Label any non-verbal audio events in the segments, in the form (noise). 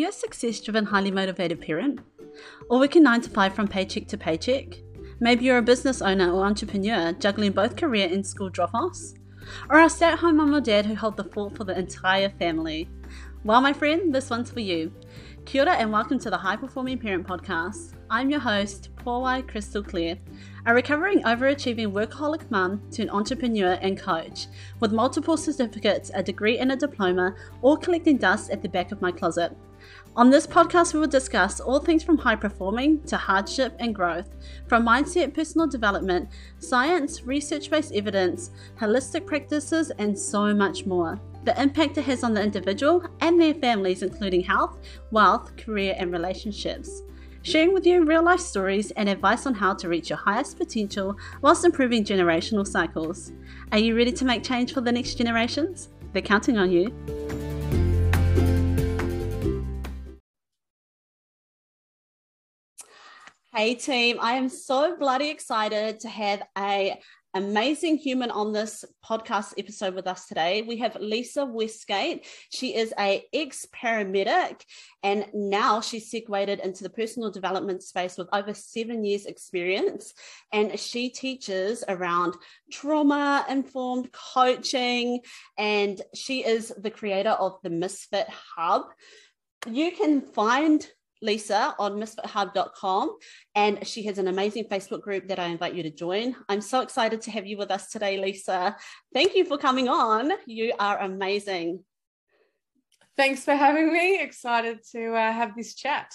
you a success driven, highly motivated parent? Or working 9 to 5 from paycheck to paycheck? Maybe you're a business owner or entrepreneur juggling both career and school drop offs? Or a stay at home mom or dad who hold the fort for the entire family? Well, my friend, this one's for you. Kia ora and welcome to the High Performing Parent Podcast. I'm your host, Puawai Krystal Clair, a recovering overachieving workaholic mum to an entrepreneur and coach, with multiple certificates, a degree, and a diploma, all collecting dust at the back of my closet. On this podcast, we will discuss all things from high performing to hardship and growth, from mindset, personal development, science, research based evidence, holistic practices, and so much more. The impact it has on the individual and their families, including health, wealth, career, and relationships. Sharing with you real life stories and advice on how to reach your highest potential whilst improving generational cycles. Are you ready to make change for the next generations? They're counting on you. Hey team, I am so bloody excited to have a amazing human on this podcast episode with us today. We have Lisa Westgate. She is a ex-paramedic and now she's segued into the personal development space with over 7 years experience and she teaches around trauma informed coaching and she is the creator of the Misfit Hub. You can find Lisa on misfithub.com, and she has an amazing Facebook group that I invite you to join. I'm so excited to have you with us today, Lisa. Thank you for coming on. You are amazing. Thanks for having me. Excited to uh, have this chat.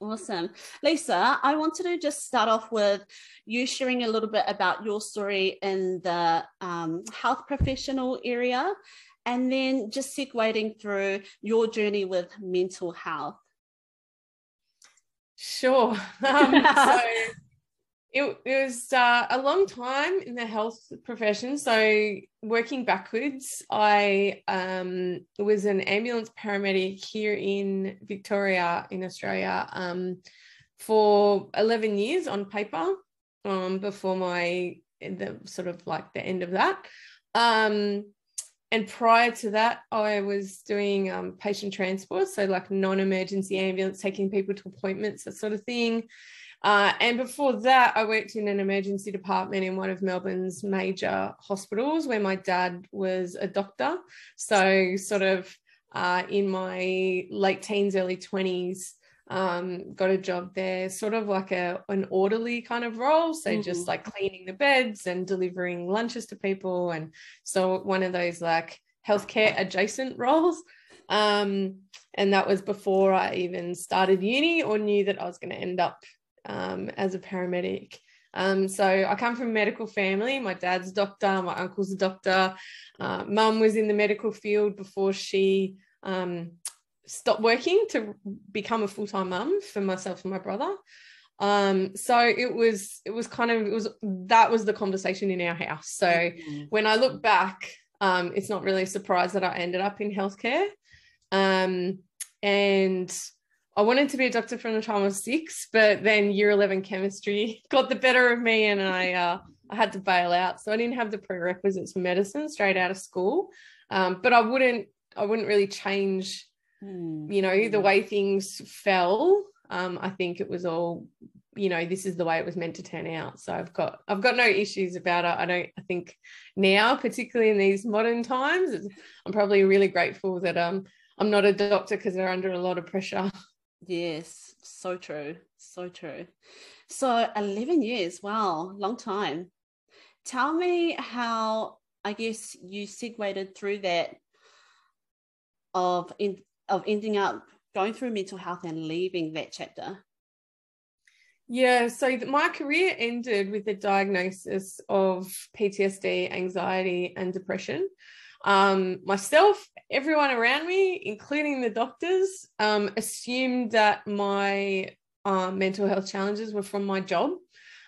Awesome. Lisa, I wanted to just start off with you sharing a little bit about your story in the um, health professional area and then just segueing through your journey with mental health. Sure. (laughs) Um, so (laughs) it, it was uh, a long time in the health profession. So working backwards, I um, was an ambulance paramedic here in Victoria, in Australia, um, for 11 years on paper um, before my the sort of like the end of that. And prior to that, I was doing um, patient transport, so like non-emergency ambulance, taking people to appointments, that sort of thing. Uh, and before that, I worked in an emergency department in one of Melbourne's major hospitals where my dad was a doctor. So, sort of uh, in my late teens, early 20s, um, got a job there, sort of like a an orderly kind of role. So mm-hmm. just like cleaning the beds and delivering lunches to people, and so one of those like healthcare adjacent roles. Um, and that was before I even started uni or knew that I was going to end up um, as a paramedic. Um, so I come from a medical family. My dad's a doctor, my uncle's a doctor. Uh, Mum was in the medical field before she um, stopped working to become a full-time mum for myself and my brother. Um so it was it was kind of it was that was the conversation in our house. So mm-hmm. when i look back um it's not really a surprise that i ended up in healthcare. Um and i wanted to be a doctor from the time i was six but then year 11 chemistry (laughs) got the better of me and i uh i had to bail out. So i didn't have the prerequisites for medicine straight out of school. Um but i wouldn't i wouldn't really change mm. you know the way things fell um, i think it was all you know this is the way it was meant to turn out. So i've got i've got no issues about it. I don't i think now particularly in these modern times i'm probably really grateful that um i'm not a doctor because they're under a lot of pressure. (laughs) Yes so true so true. So 11 years wow long time. Tell me how i guess you segued through that of in of ending up going through mental health and leaving that chapter? Yeah, so my career ended with the diagnosis of PTSD, anxiety, and depression. Um, myself, everyone around me, including the doctors, um, assumed that my uh, mental health challenges were from my job.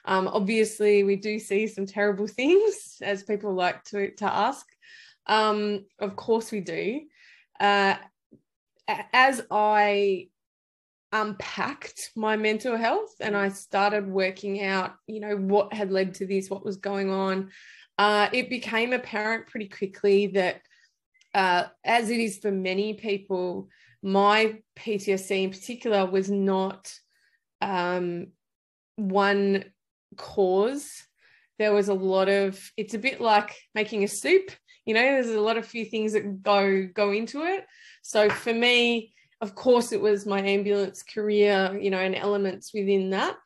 Um, obviously, we do see some terrible (laughs) things, as people like to, to ask. Um, of course, we do. Uh, as I unpacked my mental health and I started working out, you know, what had led to this, what was going on, uh, it became apparent pretty quickly that, uh, as it is for many people, my PTSD in particular was not um, one cause. There was a lot of, it's a bit like making a soup, you know, there's a lot of few things that go go into it. So for me, of course, it was my ambulance career, you know, and elements within that.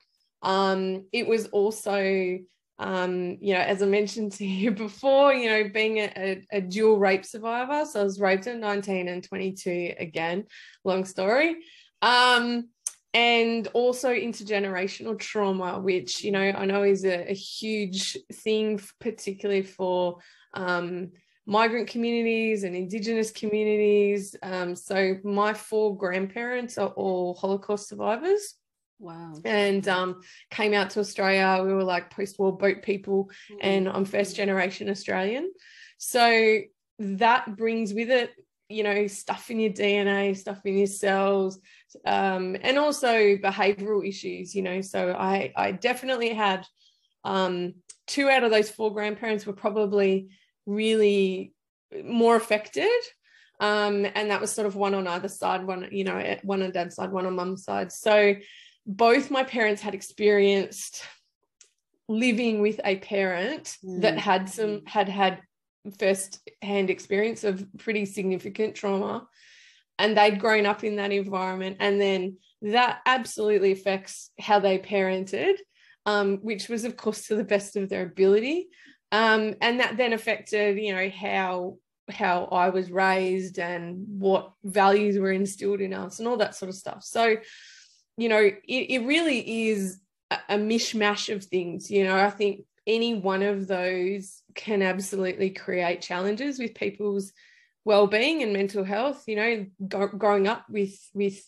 Um, it was also um, you know, as I mentioned (laughs) to you before, you know, being a, a, a, dual rape survivor. So I was raped at 19 and 22 again, long story. Um, and also intergenerational trauma, which, you know, I know is a, a huge thing, particularly for um, migrant communities and Indigenous communities. Um, so my four grandparents are all Holocaust survivors. Wow. And um, came out to Australia. We were like post war boat people, mm-hmm. and I'm first generation Australian. So that brings with it, you know, stuff in your DNA, stuff in your cells, um, and also behavioral issues, you know. So I, I definitely had um, two out of those four grandparents were probably really more affected. Um, and that was sort of one on either side, one, you know, one on dad's side, one on mum's side. So both my parents had experienced living with a parent mm. that had some had had first hand experience of pretty significant trauma and they'd grown up in that environment and then that absolutely affects how they parented um, which was of course to the best of their ability um, and that then affected you know how how i was raised and what values were instilled in us and all that sort of stuff so you know, it, it really is a, a mishmash of things. You know, I think any one of those can absolutely create challenges with people's well-being and mental health you know go, growing up with with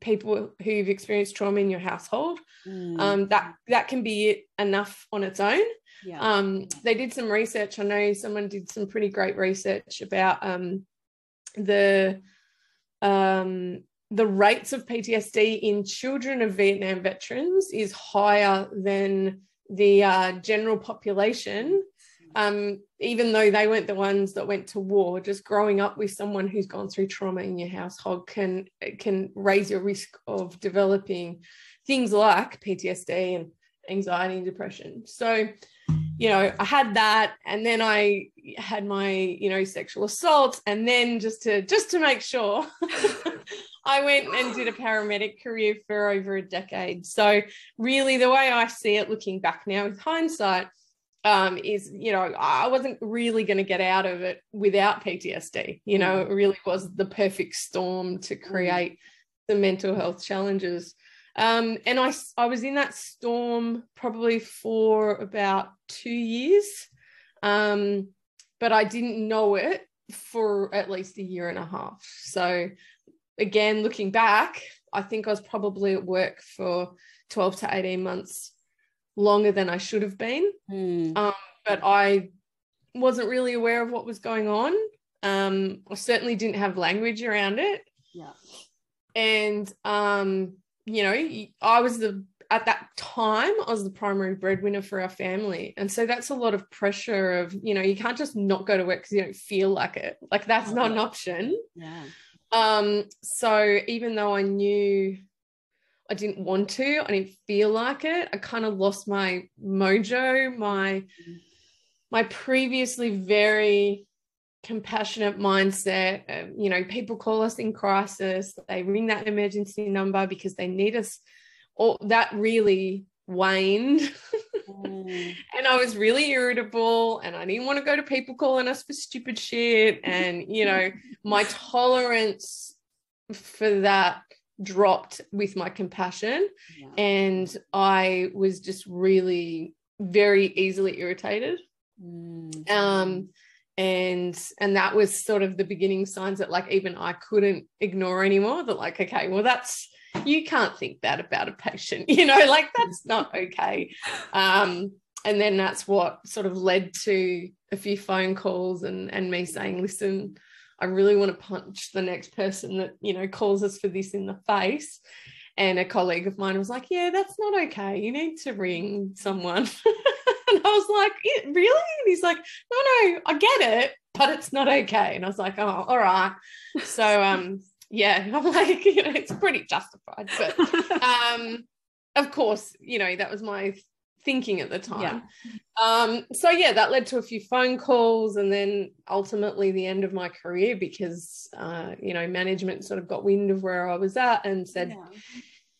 people who've experienced trauma in your household mm. um, that that can be it enough on its own yeah. um, they did some research i know someone did some pretty great research about um, the um, the rates of PTSD in children of Vietnam veterans is higher than the uh, general population, um, even though they weren't the ones that went to war. Just growing up with someone who's gone through trauma in your household can can raise your risk of developing things like PTSD and anxiety and depression. So, you know, I had that, and then I had my you know sexual assault, and then just to just to make sure. (laughs) I went and did a paramedic career for over a decade. So, really, the way I see it looking back now with hindsight um, is, you know, I wasn't really going to get out of it without PTSD. You know, mm. it really was the perfect storm to mm. create the mental health challenges. Um, and I, I was in that storm probably for about two years, um, but I didn't know it for at least a year and a half. So again, looking back, I think I was probably at work for 12 to 18 months longer than I should have been. Mm. Um, but I wasn't really aware of what was going on. Um, I certainly didn't have language around it. Yeah. And, um, you know, I was the, at that time, I was the primary breadwinner for our family. And so that's a lot of pressure of, you know, you can't just not go to work because you don't feel like it. Like that's oh, not an option. Yeah. Um, so even though I knew I didn't want to, I didn't feel like it, I kind of lost my mojo, my my previously very compassionate mindset. Um, you know, people call us in crisis, they ring that emergency number because they need us. All that really waned. (laughs) mm. and I was really irritable and I didn't want to go to people calling us for stupid shit. And, you know, my (laughs) tolerance for that dropped with my compassion. Yeah. And I was just really very easily irritated. Mm. Um, and and that was sort of the beginning signs that like even I couldn't ignore anymore that like okay well that's you can't think that about a patient (laughs) you know like that's not okay. Um, and then that's what sort of led to a few phone calls and and me saying listen i really want to punch the next person that you know calls us for this in the face and a colleague of mine was like yeah that's not okay. You need to ring someone. (laughs) And i was like really? And he's like no no i get it but it's not okay. And i was like oh all right. So um yeah, (laughs) I'm like, you know, it's pretty justified. But (laughs) um, of course, you know, that was my thinking at the time. Yeah. Um, so yeah, that led to a few phone calls and then ultimately the end of my career because uh, you know, management sort of got wind of where I was at and said, yeah.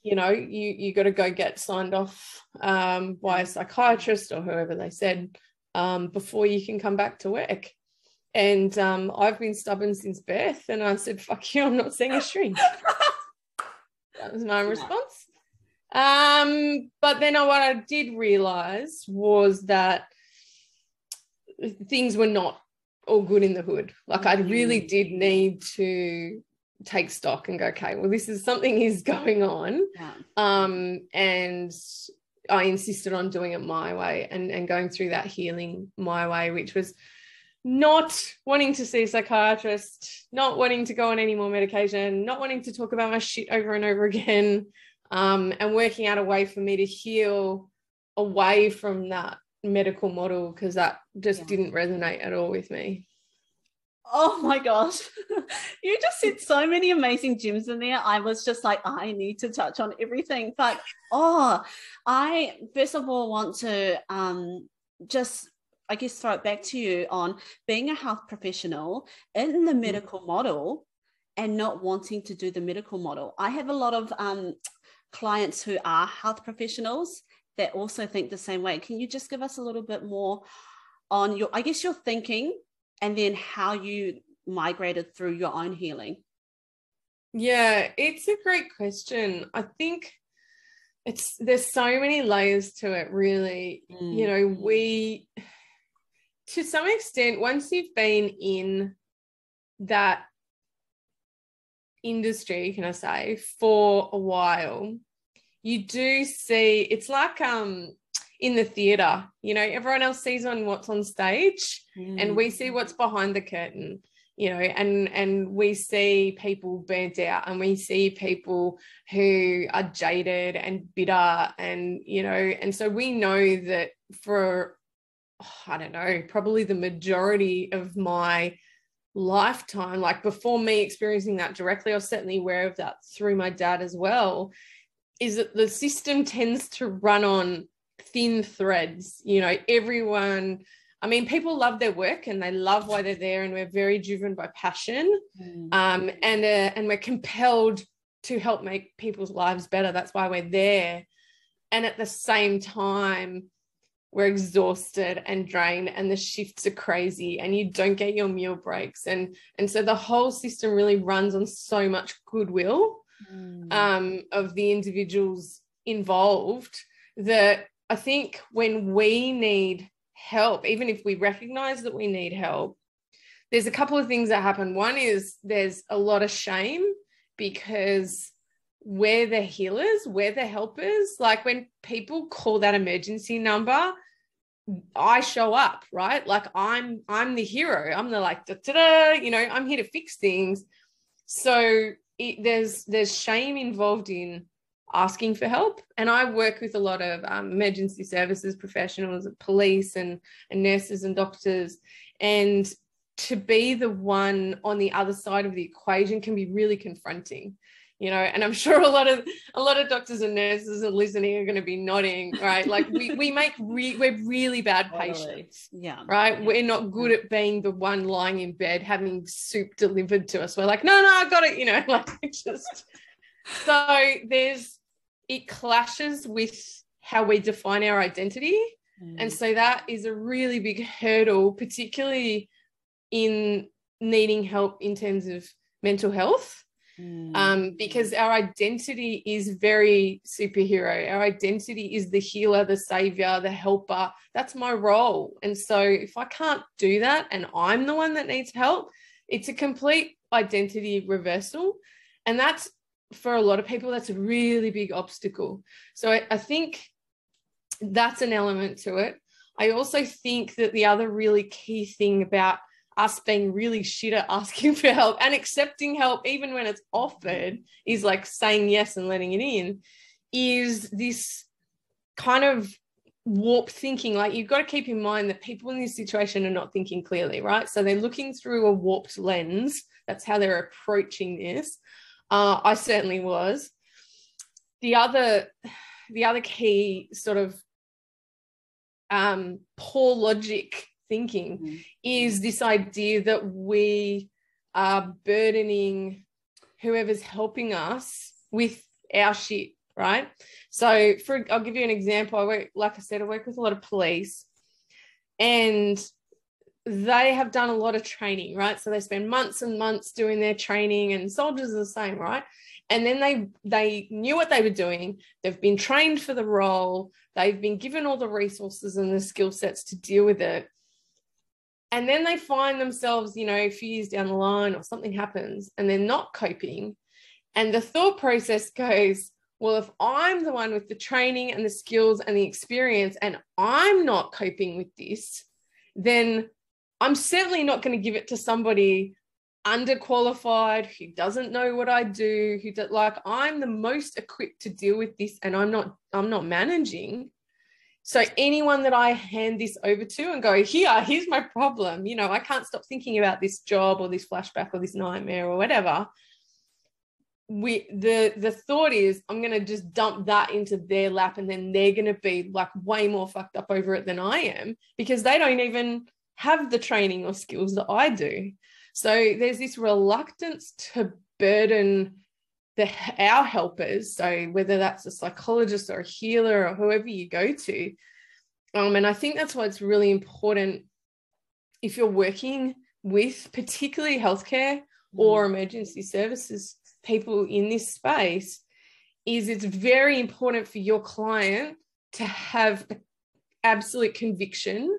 you know, you you got to go get signed off um, by a psychiatrist or whoever they said um, before you can come back to work. And um, I've been stubborn since birth. And I said, fuck you, I'm not seeing a shrink. (laughs) that was my response. Um, but then what I did realize was that things were not all good in the hood. Like I really mm. did need to take stock and go, okay, well, this is something is (laughs) going on. Yeah. Um, and I insisted on doing it my way and, and going through that healing my way, which was not wanting to see a psychiatrist, not wanting to go on any more medication, not wanting to talk about my shit over and over again, um, and working out a way for me to heal away from that medical model because that just yeah. didn't resonate at all with me. Oh my gosh. (laughs) you just said so many amazing gems in there. I was just like, I need to touch on everything. But oh, I first of all want to um just I guess throw it back to you on being a health professional in the mm-hmm. medical model and not wanting to do the medical model. I have a lot of um, clients who are health professionals that also think the same way. Can you just give us a little bit more on your, I guess, your thinking and then how you migrated through your own healing? Yeah, it's a great question. I think it's there's so many layers to it really. Mm. You know, we to some extent, once you've been in that industry, can I say, for a while, you do see it's like um in the theater, you know, everyone else sees on what's on stage mm. and we see what's behind the curtain you know and and we see people burnt out and we see people who are jaded and bitter and you know and so we know that for I don't know, probably the majority of my lifetime, like before me experiencing that directly, I was certainly aware of that through my dad as well, is that the system tends to run on thin threads. You know, everyone, I mean, people love their work and they love why they're there, and we're very driven by passion. Mm. Um, and uh, and we're compelled to help make people's lives better. That's why we're there. And at the same time, we're exhausted and drained and the shifts are crazy and you don't get your meal breaks and and so the whole system really runs on so much goodwill mm. um, of the individuals involved that i think when we need help even if we recognize that we need help there's a couple of things that happen one is there's a lot of shame because we're the healers, we're the helpers. Like when people call that emergency number, I show up, right? Like I'm I'm the hero. I'm the like da, da, da, you know, I'm here to fix things. So it, there's there's shame involved in asking for help and i work with a lot of um, emergency services professionals police and, and nurses and doctors and to be the one on the other side of the equation can be really confronting you know and i'm (laughs) sure a lot of a lot of doctors and nurses and listening are going to be nodding right? Like we, we make re- we're really bad patients yeah. right? Yeah. we're not good at being the one lying in bed having soup delivered to us. We're like no no i got it you know (laughs) like just so there's it clashes with how we define our identity. Mm. and so that is a really big hurdle particularly in needing help in terms of mental health Mm. Um, because our identity is very superhero. Our identity is the healer, the savior, the helper. That's my role. And so if I can't do that and I'm the one that needs help, it's a complete identity reversal. And that's for a lot of people, that's a really big obstacle. So I, I think that's an element to it. I also think that the other really key thing about us being really shit at asking for help and accepting help even when it's offered is like saying yes and letting it in is this kind of warped thinking. Like you've got to keep in mind that people in this situation are not thinking clearly, right? So they're looking through a warped lens. That's how they're approaching this. Uh, I certainly was. The other, the other key sort of um, poor logic thinking mm-hmm. is this idea that we are burdening whoever's helping us with our shit, right? So, for I'll give you an example. I work, like I said, I work with a lot of police, and they have done a lot of training, right? So they spend months and months doing their training, and soldiers are the same, right? And then they they knew what they were doing. They've been trained for the role. They've been given all the resources and the skill sets to deal with it. And then they find themselves, you know, a few years down the line or something happens and they're not coping. And the thought process goes, well, if I'm the one with the training and the skills and the experience and I'm not coping with this, then I'm certainly not going to give it to somebody underqualified who doesn't know what I do, who like I'm the most equipped to deal with this and I'm not I'm not managing. So anyone that I hand this over to and go, here, here's my problem, you know, I can't stop thinking about this job or this flashback or this nightmare or whatever we the the thought is i'm to just dump that into their lap and then they're to be like way more fucked up over it than i am because they don't even have the training or skills that i do. So there's this reluctance to burden the our helpers so whether that's a psychologist or a healer or whoever you go to um, and i think that's why it's really important if you're working with particularly healthcare or mm. emergency services people in this space is it's very important for your client to have absolute conviction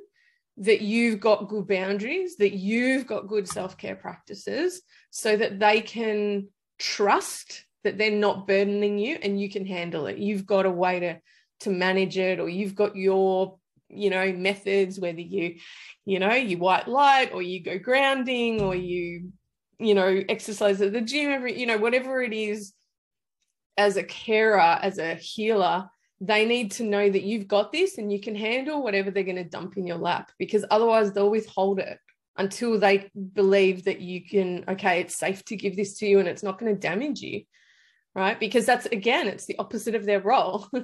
that you've got good boundaries, that you've got good self care practices, so that they can trust that they're not burdening you and you can handle it. You've got a way to, to manage it, or you've got your you know methods whether you you know you white light or you go grounding or you you know, exercise at the gym every, you know, whatever it is as a carer, as a healer, they need to know that you've got this and you can handle whatever they're going to dump in your lap because otherwise they'll withhold it until they believe that you can, okay, it's safe to give this to you and it's not going to damage you right? Because that's again it's the opposite of their role. (laughs)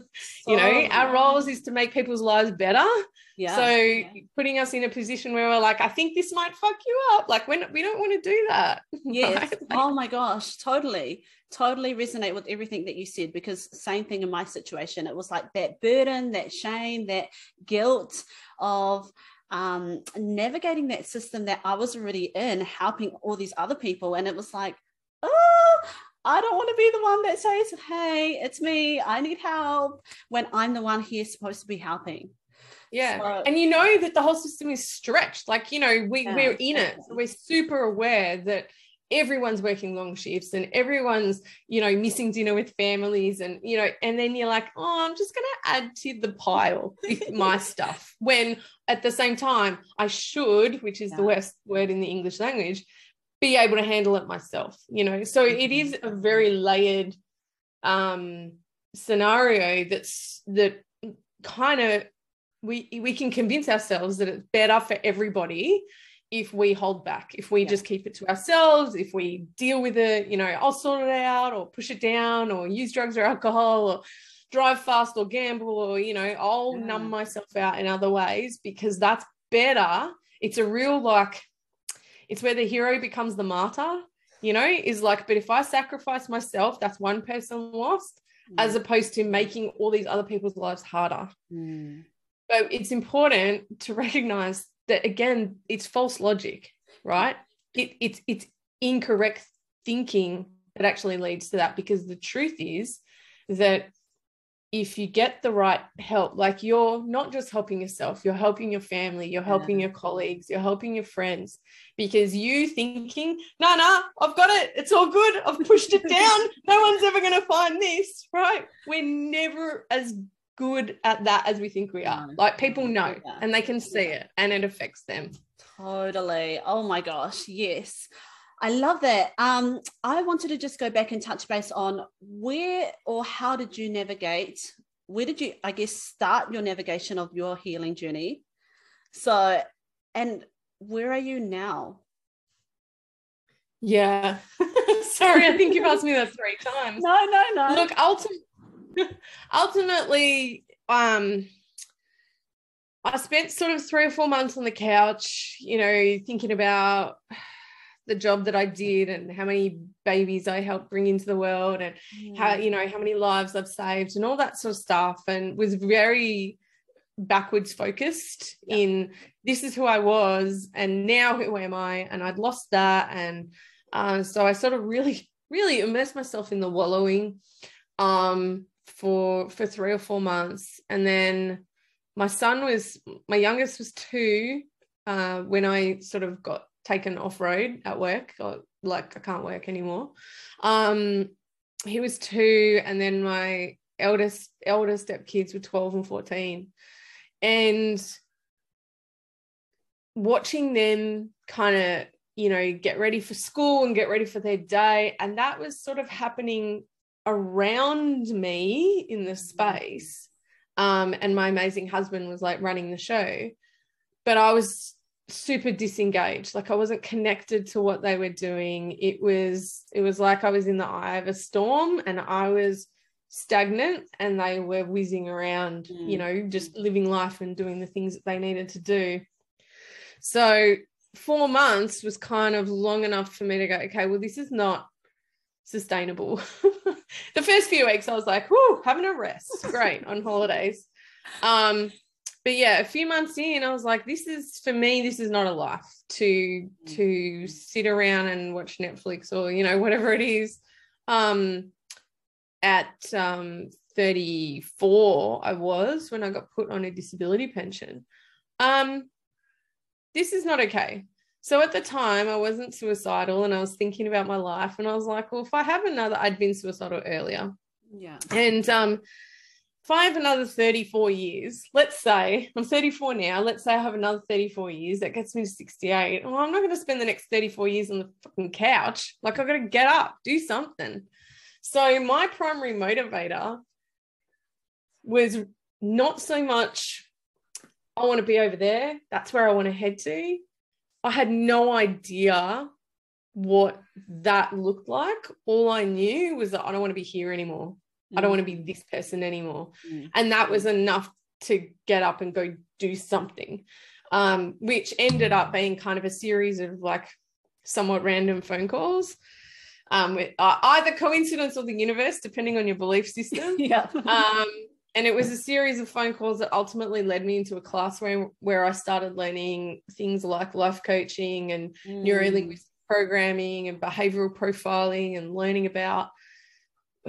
You know our roles is to make people's lives better. Yeah so yeah. putting us in a position where we're like i think this might fuck you up. Like when we don't want to do that (laughs) yes. right? (laughs) like, oh my gosh totally totally resonate with everything that you said because same thing in my situation. It was like that burden that shame that guilt of um, navigating that system that I was already in, helping all these other people. And it was like, oh, I don't want to be the one that says, Hey, it's me. I need help when I'm the one here supposed to be helping. Yeah. So, and you know that the whole system is stretched. Like, you know, we, yeah, we're in it. So we're super aware that everyone's working long shifts and everyone's, you know, missing dinner with families. And, you know, and then you're like, oh, I'm just going to add to the pile with (laughs) my stuff. When at the same time, I should, which is yeah. the worst word in the English language, be able to handle it myself you know so it is a very layered um scenario that's that kind of we we can convince ourselves that it's better for everybody if we hold back if we yeah. just keep it to ourselves if we deal with it you know i'll sort it out or push it down or use drugs or alcohol or drive fast or gamble or you know i'll yeah. numb myself out in other ways because that's better it's a real like it's where the hero becomes the martyr, you know, is like, but if I sacrifice myself, that's one person lost, mm. as opposed to making all these other people's lives harder. Mm. So it's important to recognize that again, it's false logic, right? It, it's it's incorrect thinking that actually leads to that because the truth is that if you get the right help, like you're not just helping yourself, you're helping your family, you're helping yeah. your colleagues, you're helping your friends, because you thinking, no, no, I've got it, it's all good, I've pushed it (laughs) down, no one's ever going to find this, right? We're never as good at that as we think we are. Like people know yeah. and they can see it and it affects them. Totally. Oh my gosh. Yes. I love that. Um, I wanted to just go back and touch base on where or how did you navigate where did you, I guess, start your navigation of your healing journey? So, and where are you now? Yeah. (laughs) Sorry, I think you've asked me that three times. No, no, no. Look, ulti- (laughs) ultimately, um, I spent sort of three or four months on the couch, you know, thinking about the job that I did and how many babies I helped bring into the world and mm. how, you know, how many lives I've saved and all that sort of stuff. And was very backwards focused yeah. in this is who I was and now who am I? And I'd lost that. And uh, so I sort of really, really immersed myself in the wallowing um, for for three or four months. And then my son was my youngest was two uh, when I sort of got taken off road at work, or like I can't work anymore. Um, he was two, and then my eldest elder step kids were 12 and 14. And watching them kind of, you know, get ready for school and get ready for their day. And that was sort of happening around me in the space. Um, and my amazing husband was like running the show. But I was super disengaged. Like i wasn't connected to what they were doing. It was it was like i was in the eye of a storm and i was stagnant and they were whizzing around mm. you know just living life and doing the things that they needed to do. So four months was kind of long enough for me to go okay well this is not sustainable. (laughs) The first few weeks i was like whoo having a rest. Great on holidays. Um but yeah, a few months in, I was like, this is for me, this is not a life to to sit around and watch Netflix or you know whatever it is. Um, at um 34, I was when I got put on a disability pension. Um, this is not okay. So at the time, I wasn't suicidal, and I was thinking about my life, and I was like, well, if I have another, I'd been suicidal earlier. Yeah. And um, have another 34 years, let's say I'm 34 now, let's say I have another 34 years, that gets me to 68. Well, I'm not going to spend the next 34 years on the fucking couch. Like, I've got to get up, do something. So, my primary motivator was not so much, I want to be over there. That's where I want to head to. I had no idea what that looked like. All I knew was that I don't want to be here anymore. I don't want to be this person anymore. Mm. And that was enough to get up and go do something, um, which ended up being kind of a series of like somewhat random phone calls. Um, with, uh, either coincidence or the universe, depending on your belief system. (laughs) yeah. um, and it was a series of phone calls that ultimately led me into a class where, where I started learning things like life coaching and mm. neuro linguistic programming and behavioral profiling and learning about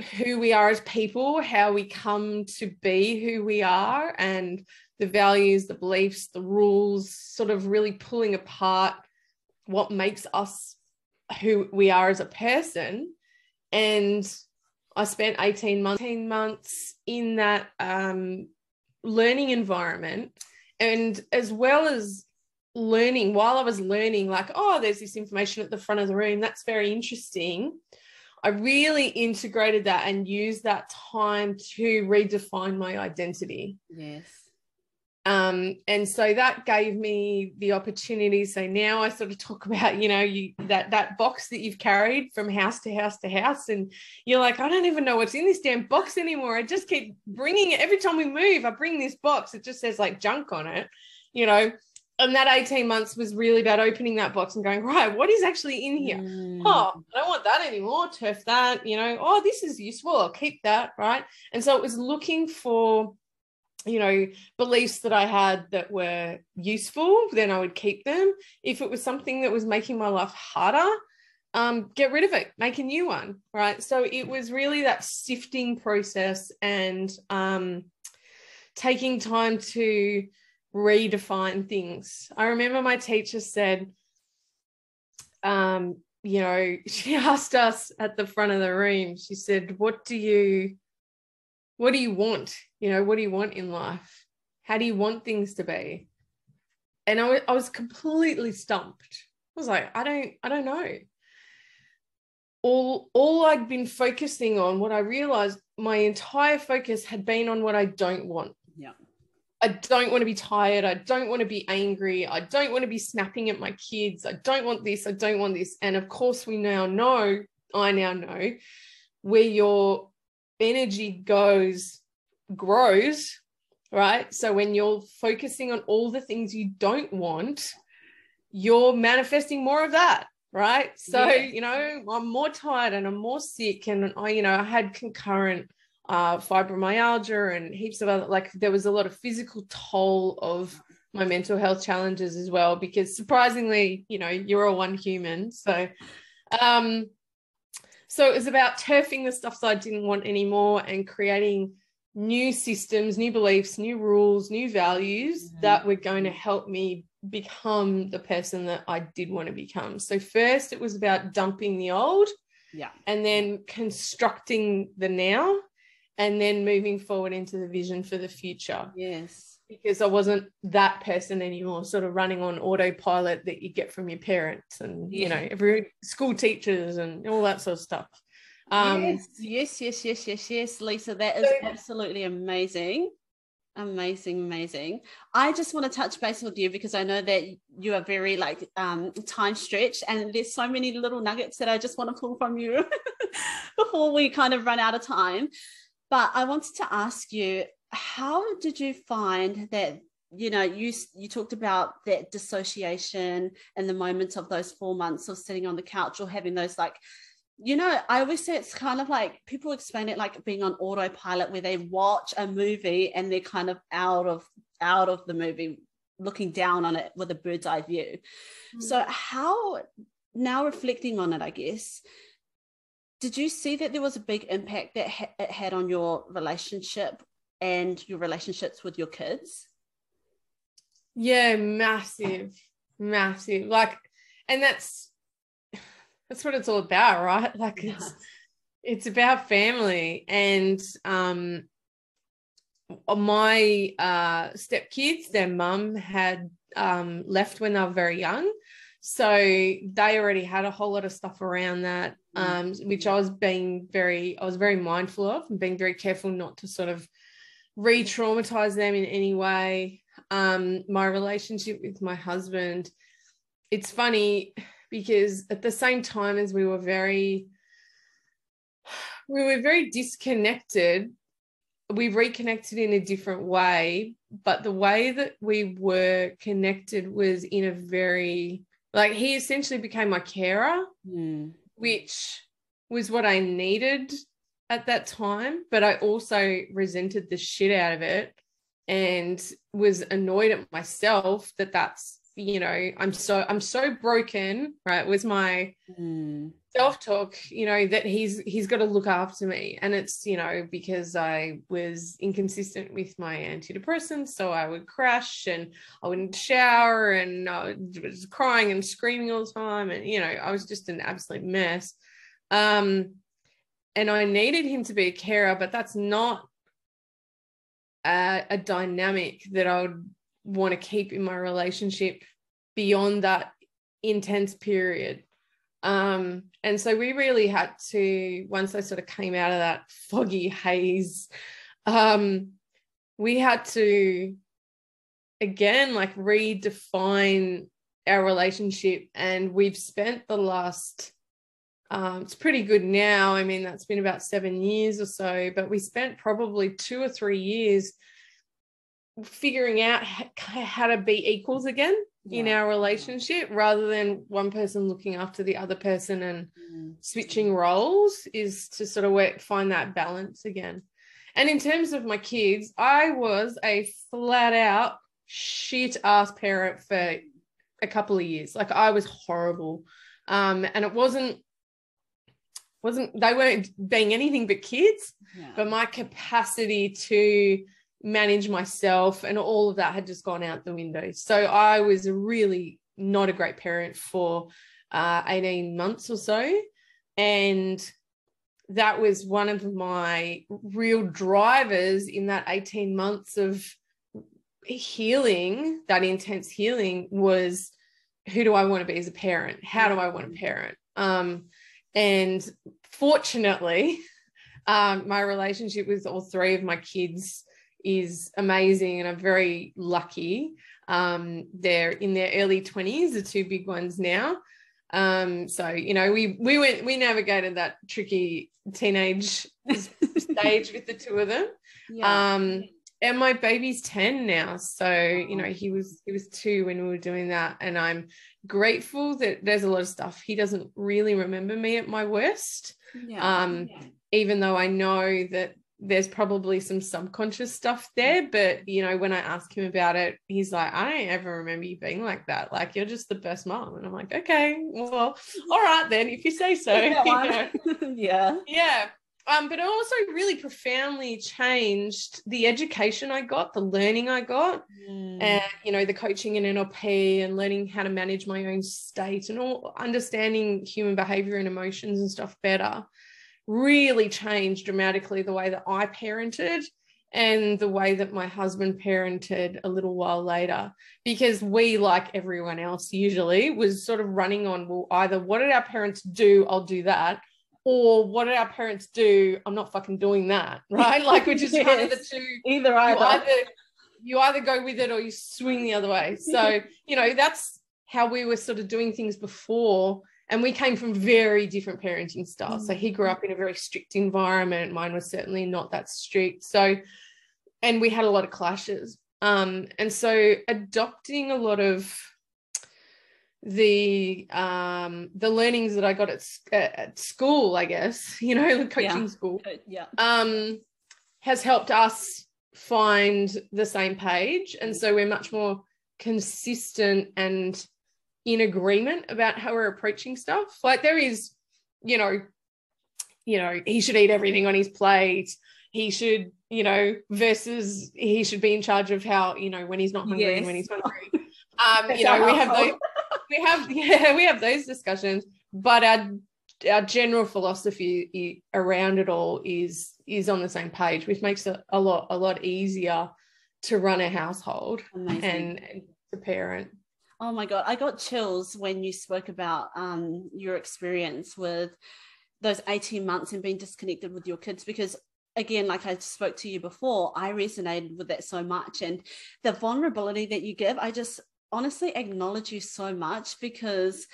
who we are as people, how we come to be who we are, and the values, the beliefs, the rules, sort of really pulling apart what makes us who we are as a person. And I spent 18 months, 18 months in that um, learning environment. And as well as learning, while I was learning, like, oh, there's this information at the front of the room, that's very interesting. I really integrated that and used that time to redefine my identity. Yes. Um, and so that gave me the opportunity. So now I sort of talk (laughs) about, you know, you that that box that you've carried from house to house to house, and you're like, I don't even know what's in this damn box anymore. I just keep bringing it every time we move. I bring this box. It just says like junk on it, you know and that 18 months was really about opening that box and going, right, what is actually in here? Mm. Oh, I don't want that anymore. Turf that, you know, oh, this is useful. I'll keep that. Right. And so it was looking for, you know, beliefs that I had that were useful, then I would keep them. If it was something that was making my life harder, um, get rid of it, make a new one. Right. So it was really that sifting process and um, taking time to, redefine things. I remember my teacher said, um, you know, (laughs) she asked us at the front of the room, she said, What do you what do you want? You know, what do you want in life? How do you want things to be? And I, I was completely stumped. I was like, I don't, I don't know. All all I'd been focusing on, what I realized my entire focus had been on what I don't want. I don't want to be tired. I don't want to be angry. I don't want to be snapping at my kids. I don't want this. I don't want this. And of course, we now know, I now know, where your energy goes, grows, right? So when you're focusing on all the things you don't want, you're manifesting more of that right so yeah. you know i'm more tired and i'm more sick and i you know i had concurrent uh, fibromyalgia and heaps of other like there was a lot of physical toll of my mental health challenges as well because surprisingly you know you're all one human. So um so it was about turfing the stuff that i didn't want anymore and creating new systems new beliefs new rules new values mm-hmm. that were going to help me become the person that i did want to become. So first it was about dumping the old yeah. and then constructing the now and then moving forward into the vision for the future. Yes. Because I wasn't that person anymore, sort of running on autopilot that you get from your parents and yeah. you know, every school teachers and all that sort of stuff. Um, yes, yes, yes, yes, yes, yes, Lisa. That is so, absolutely amazing. Amazing, amazing. I just want to touch base with you because I know that you are very like um, time stretched, and there's so many little nuggets that I just want to pull from you (laughs) before we kind of run out of time. But I wanted to ask you, how did you find that? You know, you you talked about that dissociation and the moments of those four months of sitting on the couch or having those like you know, I always say it's kind of like people explain it like being on autopilot where they watch a movie and they're kind of out of out of the movie looking down on it with a bird's eye view. Mm. So how now reflecting on it, I guess, did you see that there was a big impact that ha- it had on your relationship and your relationships with your kids? Yeah, massive, massive. Like, and that's that's what it's all about, right? (laughs) Like, yeah. it's it's about family, and um, my uh stepkids, their mum had um left when they were very young, so they already had a whole lot of stuff around that um, which I was being very, I was very mindful of and being very careful not to sort of re traumatize them in any way. Um, my relationship with my husband, it's funny because at the same time as we were very, we were very disconnected, we reconnected in a different way. But the way that we were connected was in a very, like, he essentially became my carer. Mm which was what I needed at that time. But I also resented the shit out of it and was annoyed at myself that that's you know i'm so i'm so broken right was my mm. self-talk you know that he's he's got to look after me. And it's you know because i was inconsistent with my antidepressants so i would crash and i wouldn't shower and i was crying and screaming all the time. And you know i was just an absolute mess. Um and i needed him to be a carer but that's not a, a dynamic that i would want to keep in my relationship beyond that intense period. Um, and so we really had to, once I sort of came out of that foggy haze, um, we had to again like redefine our relationship. And we've spent the last um, it's pretty good now. I mean, that's been about seven years or so, but we spent probably two or three years figuring out how to be equals again yeah. in our relationship rather than one person looking after the other person and mm. switching roles is to sort of work, find that balance again. And in terms of my kids, I was a flat out shit ass parent for a couple of years. Like I was horrible. Um, and it wasn't wasn't they weren't being anything but kids, yeah. but my capacity to manage myself and all of that had just gone out the window. So I was really not a great parent for uh, 18 months or so. And that was one of my real drivers in that 18 months of healing, that intense healing was who do I want to be as a parent? How do I want to parent? Um, and fortunately, (laughs) Um, my relationship with all three of my kids is amazing, and I'm very lucky. Um, they're in their early 20s, the two big ones now. Um, so you know, we we went we navigated that tricky teenage (laughs) stage with the two of them. Yeah. Um, and my baby's 10 now so you know he was he was two when we were doing that and i'm grateful that there's a lot of stuff he doesn't really remember me at my worst yeah. um yeah. even though i know that there's probably some subconscious stuff there but you know when i ask him about it he's like i don't ever remember you being like that. Like you're just the best mom. And i'm like okay well all right then if you say so. (laughs) Yeah (laughs) yeah. Yeah. Um, but it also really profoundly changed the education I got, the learning I got, mm. and you know, the coaching in NLP and learning how to manage my own state and all understanding human behavior and emotions and stuff better really changed dramatically the way that I parented and the way that my husband parented a little while later because we like everyone else usually was sort of running on well either what did our parents do i'll do that or what did our parents do i'm not fucking doing that (laughs) right like which is yes. kind of the two either either. You, either you either go with it or you swing the other way so (laughs) you know that's how we were sort of doing things before and we came from very different parenting styles. So he grew mm. up in a very strict environment. Mine was certainly not that strict. So, and we had a lot of clashes. Um, and so adopting a lot of the um the learnings that I got at, at school, I guess, (laughs) you know, coaching yeah. school, yeah, um, has helped us find the same page, and so we're much more consistent and in agreement about how we're approaching stuff. Like there is, you know, you know, he should eat everything on his plate. He should, you know, versus he should be in charge of how, you know, when he's not hungry yes. and when he's hungry. Um, you know, we have those, we have, (laughs) yeah, we have those discussions, but our our general philosophy around it all is is on the same page, which makes it a lot a lot easier to run a household and, and to parent. Oh my God, I got chills when you spoke about um, your experience with those 18 months and being disconnected with your kids because again like i spoke to you before i resonated with that so much and the vulnerability that you give i just honestly acknowledge you so much because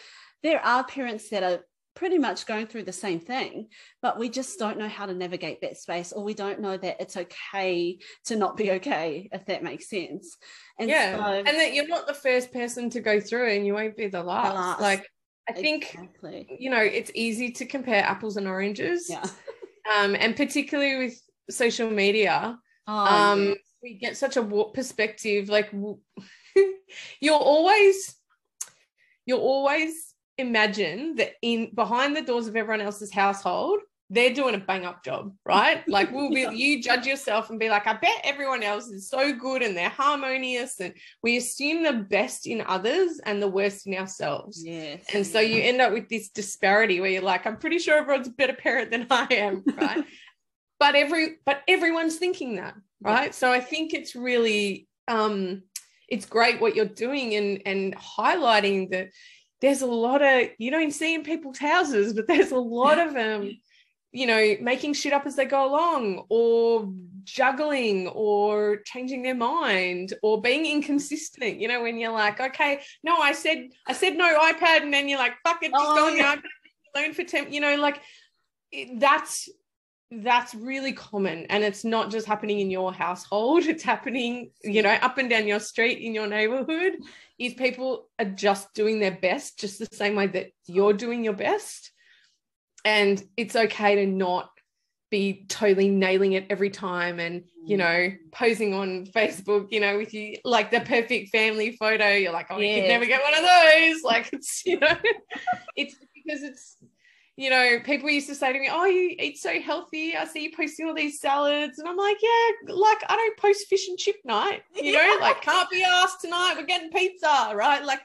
there are parents that are pretty much going through the same thing, but we just don't know how to navigate that space, or we don't know that it's okay to not be okay, if that makes sense. And yeah, so, and that you're not the first person to go through, and you won't be the last. The last. Like, I think exactly. you know it's easy to compare apples and oranges. Yeah. Um, and particularly with social media, oh, um, yeah. we get such a warped perspective. Like, (laughs) you're always, you're always imagine that in behind the doors of everyone else's household, they're doing a bang up job, right? Like we'll be (laughs) you judge yourself and be like, I bet everyone else is so good and they're harmonious. And we assume the best in others and the worst in ourselves. Yes. And so you end up with this disparity where you're like, I'm pretty sure everyone's a better parent than I am, (laughs) right? but every but everyone's thinking that, right? Yeah. So I think it's really um it's great what you're doing and and highlighting that there's a lot of you don't see in people's houses, but there's a lot of them, you know, making shit up as they go along, or juggling, or changing their mind, or being inconsistent. You know, when you're like, okay, no, I said I said no iPad, and then you're like, fuck it, just oh, go on yeah. the iPad alone for ten. You know, like that's that's really common and it's not just happening in your household (laughs) it's happening you know up and down your street in your neighborhood. Is people are just doing their best just the same way that you're doing your best. And it's okay to not be totally nailing it every time and you mm. know posing on facebook you know with you like the perfect family photo. You're like oh yeah. you could never get one of those. (laughs) Like it's you know (laughs) it's because it's you know, people used to say to me, Oh, you eat so healthy. I see you posting all these salads. And I'm like, Yeah, like I don't post fish and chip night, you know, like can't be asked tonight. We're getting pizza, right? Like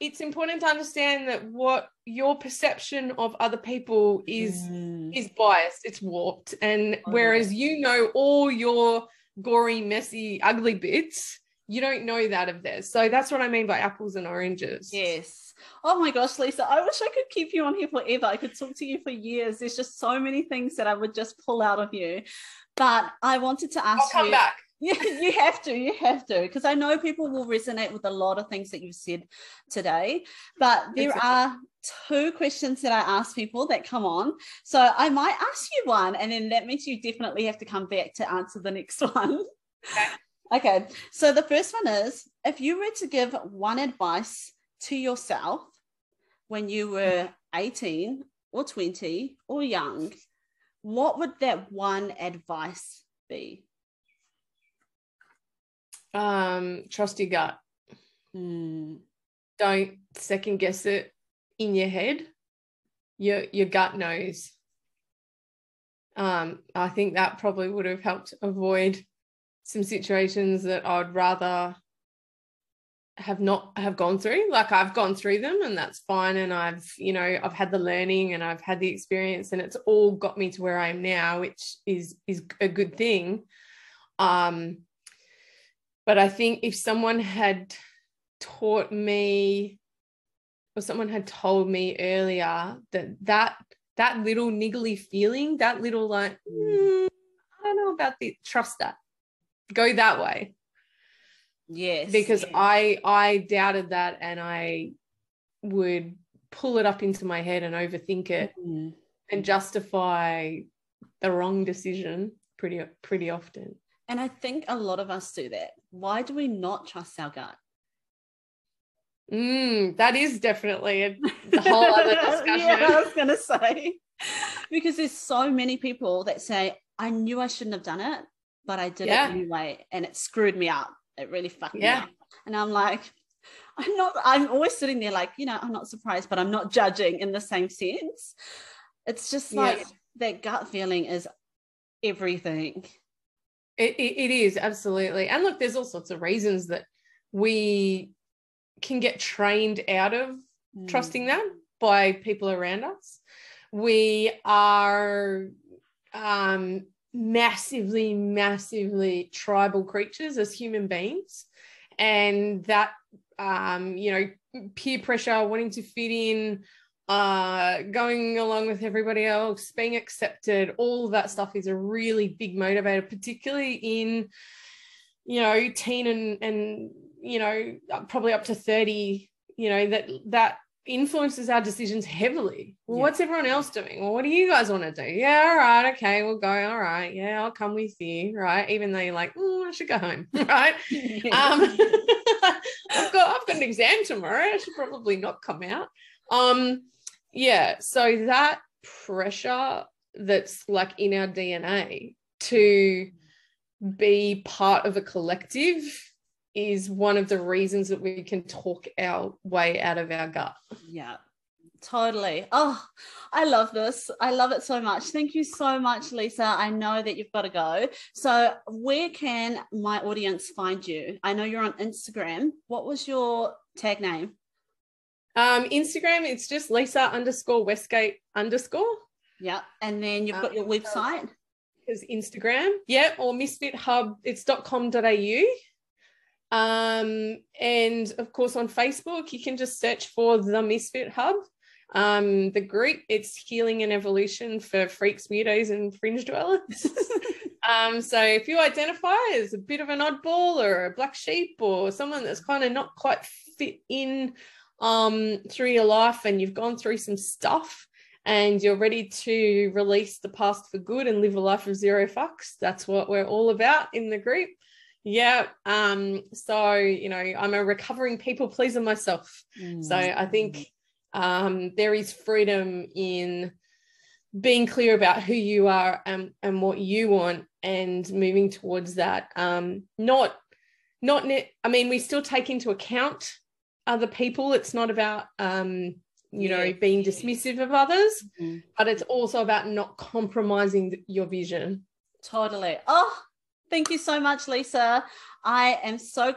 it's important to understand that what your perception of other people is mm. is biased, it's warped. And oh, whereas you know all your gory, messy, ugly bits, you don't know that of theirs. So that's what I mean by apples and oranges. Yes. Oh my gosh, Lisa, I wish I could keep you on here forever. I could talk to you for years. There's just so many things that I would just pull out of you. But I wanted to ask I'll come you. back. (laughs) Yeah, you have to, you have to, because I know people will resonate with a lot of things that you've said today. But there Exactly. are two questions that I ask people that come on. So I might ask you one, and then that means you definitely have to come back to answer the next (laughs) one. Okay. Okay. So the first one is if you were to give one advice to yourself when you were 18 or 20 or young, what would that one advice be? Um, trust your gut. Hmm. Don't second guess it in your head. Your your gut knows. Um, I think that probably would have helped avoid some situations that I'd rather have not have gone through. Like I've gone through them and that's fine. And I've, you know, I've had the learning and I've had the experience and it's all got me to where I am now, which is is a good thing. Um, but I think if someone had taught me or someone had told me earlier that that that little niggly feeling, that little like, "Hmm, I don't know about the trust that. Go that way Yes. because yes. I I doubted that and I would pull it up into my head and overthink it Mm. and justify the wrong decision pretty pretty often. And I think a lot of us do that. Why do we not trust our gut? Mm, that is definitely a, a (laughs) whole other discussion. yeah, I was going to say. Because there's so many people that say, I knew I shouldn't have done it, but I did Yeah. it anyway. And it screwed me up. It really fucked Yeah. me up. And I'm like, I'm not, I'm always sitting there like, you know, I'm not surprised, but I'm not judging in the same sense. It's just Yeah. like that gut feeling is everything. It, it, it is absolutely. And look, there's all sorts of reasons that we can get trained out of trusting Mm. that by people around us. We are um, massively, massively tribal creatures as human beings. And that, um, you know, peer pressure, wanting to fit in, uh, going along with everybody else, being accepted, all that stuff is a really big motivator, particularly in, you know, teen and, and, you know, probably up to 30, you know, that, that influences our decisions heavily. Well, Yeah. what's everyone else doing? Well, what do you guys want to do? Yeah, all right, okay, we'll go. All right, yeah, I'll come with you, right? Even though you're like, mm, I should go home, (laughs) right? (laughs) Um, (laughs) I've got I've got an exam tomorrow. I should probably not come out. Um, yeah, so that pressure that's like in our DNA to be part of a collective is one of the reasons that we can talk our way out of our gut. Yeah, totally. Oh, I love this. I love it so much. Thank you so much, Lisa. I know that you've got to go. So, where can my audience find you? I know you're on Instagram. What was your tag name? Um, Instagram, it's just Lisa underscore Westgate underscore. Yeah. And then you've got your Um, website. is Instagram. Yep, or Misfit Hub, it's .com.au. Um, and of course on Facebook, you can just search for the Misfit Hub. Um, the group, it's healing and evolution for freaks, weirdos, and fringe dwellers. (laughs) um, so if you identify as a bit of an oddball or a black sheep or someone that's kind of not quite fit in um through your life and you've gone through some stuff and you're ready to release the past for good and live a life of zero fucks that's what we're all about in the group yeah um so you know i'm a recovering people pleaser myself so i think um there is freedom in being clear about who you are and, and what you want and moving towards that um not not ne- i mean we still take into account other people it's not about um you know Yeah. being dismissive of others Mhm. but it's also about not compromising your vision Totally. Oh, thank you so much, Lisa. I am so